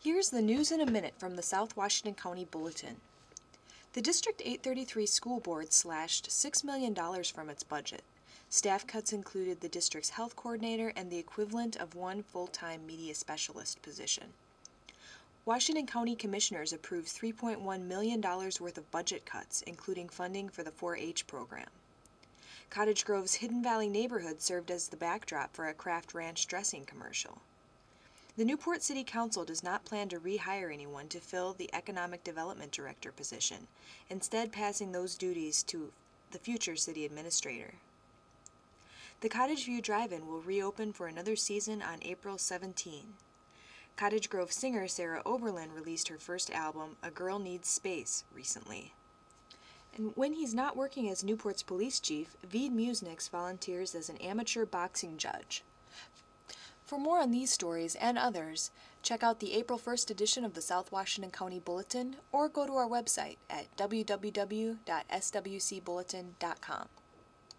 Here's the news in a minute from the South Washington County Bulletin. The District 833 School Board slashed $6 million from its budget. Staff cuts included the district's health coordinator and the equivalent of one full-time media specialist position. Washington County Commissioners approved $3.1 million worth of budget cuts, including funding for the 4-H program. Cottage Grove's Hidden Valley neighborhood served as the backdrop for a Kraft Ranch dressing commercial. The Newport City Council does not plan to rehire anyone to fill the Economic Development Director position, instead passing those duties to the future city administrator. The Cottage View Drive-In will reopen for another season on April 17. Cottage Grove singer Sarah Oberlin released her first album, A Girl Needs Space, recently. And when he's not working as Newport's police chief, Veed Musnix volunteers as an amateur boxing judge. For more on these stories and others, check out the April 1st edition of the South Washington County Bulletin or go to our website at www.swcbulletin.com.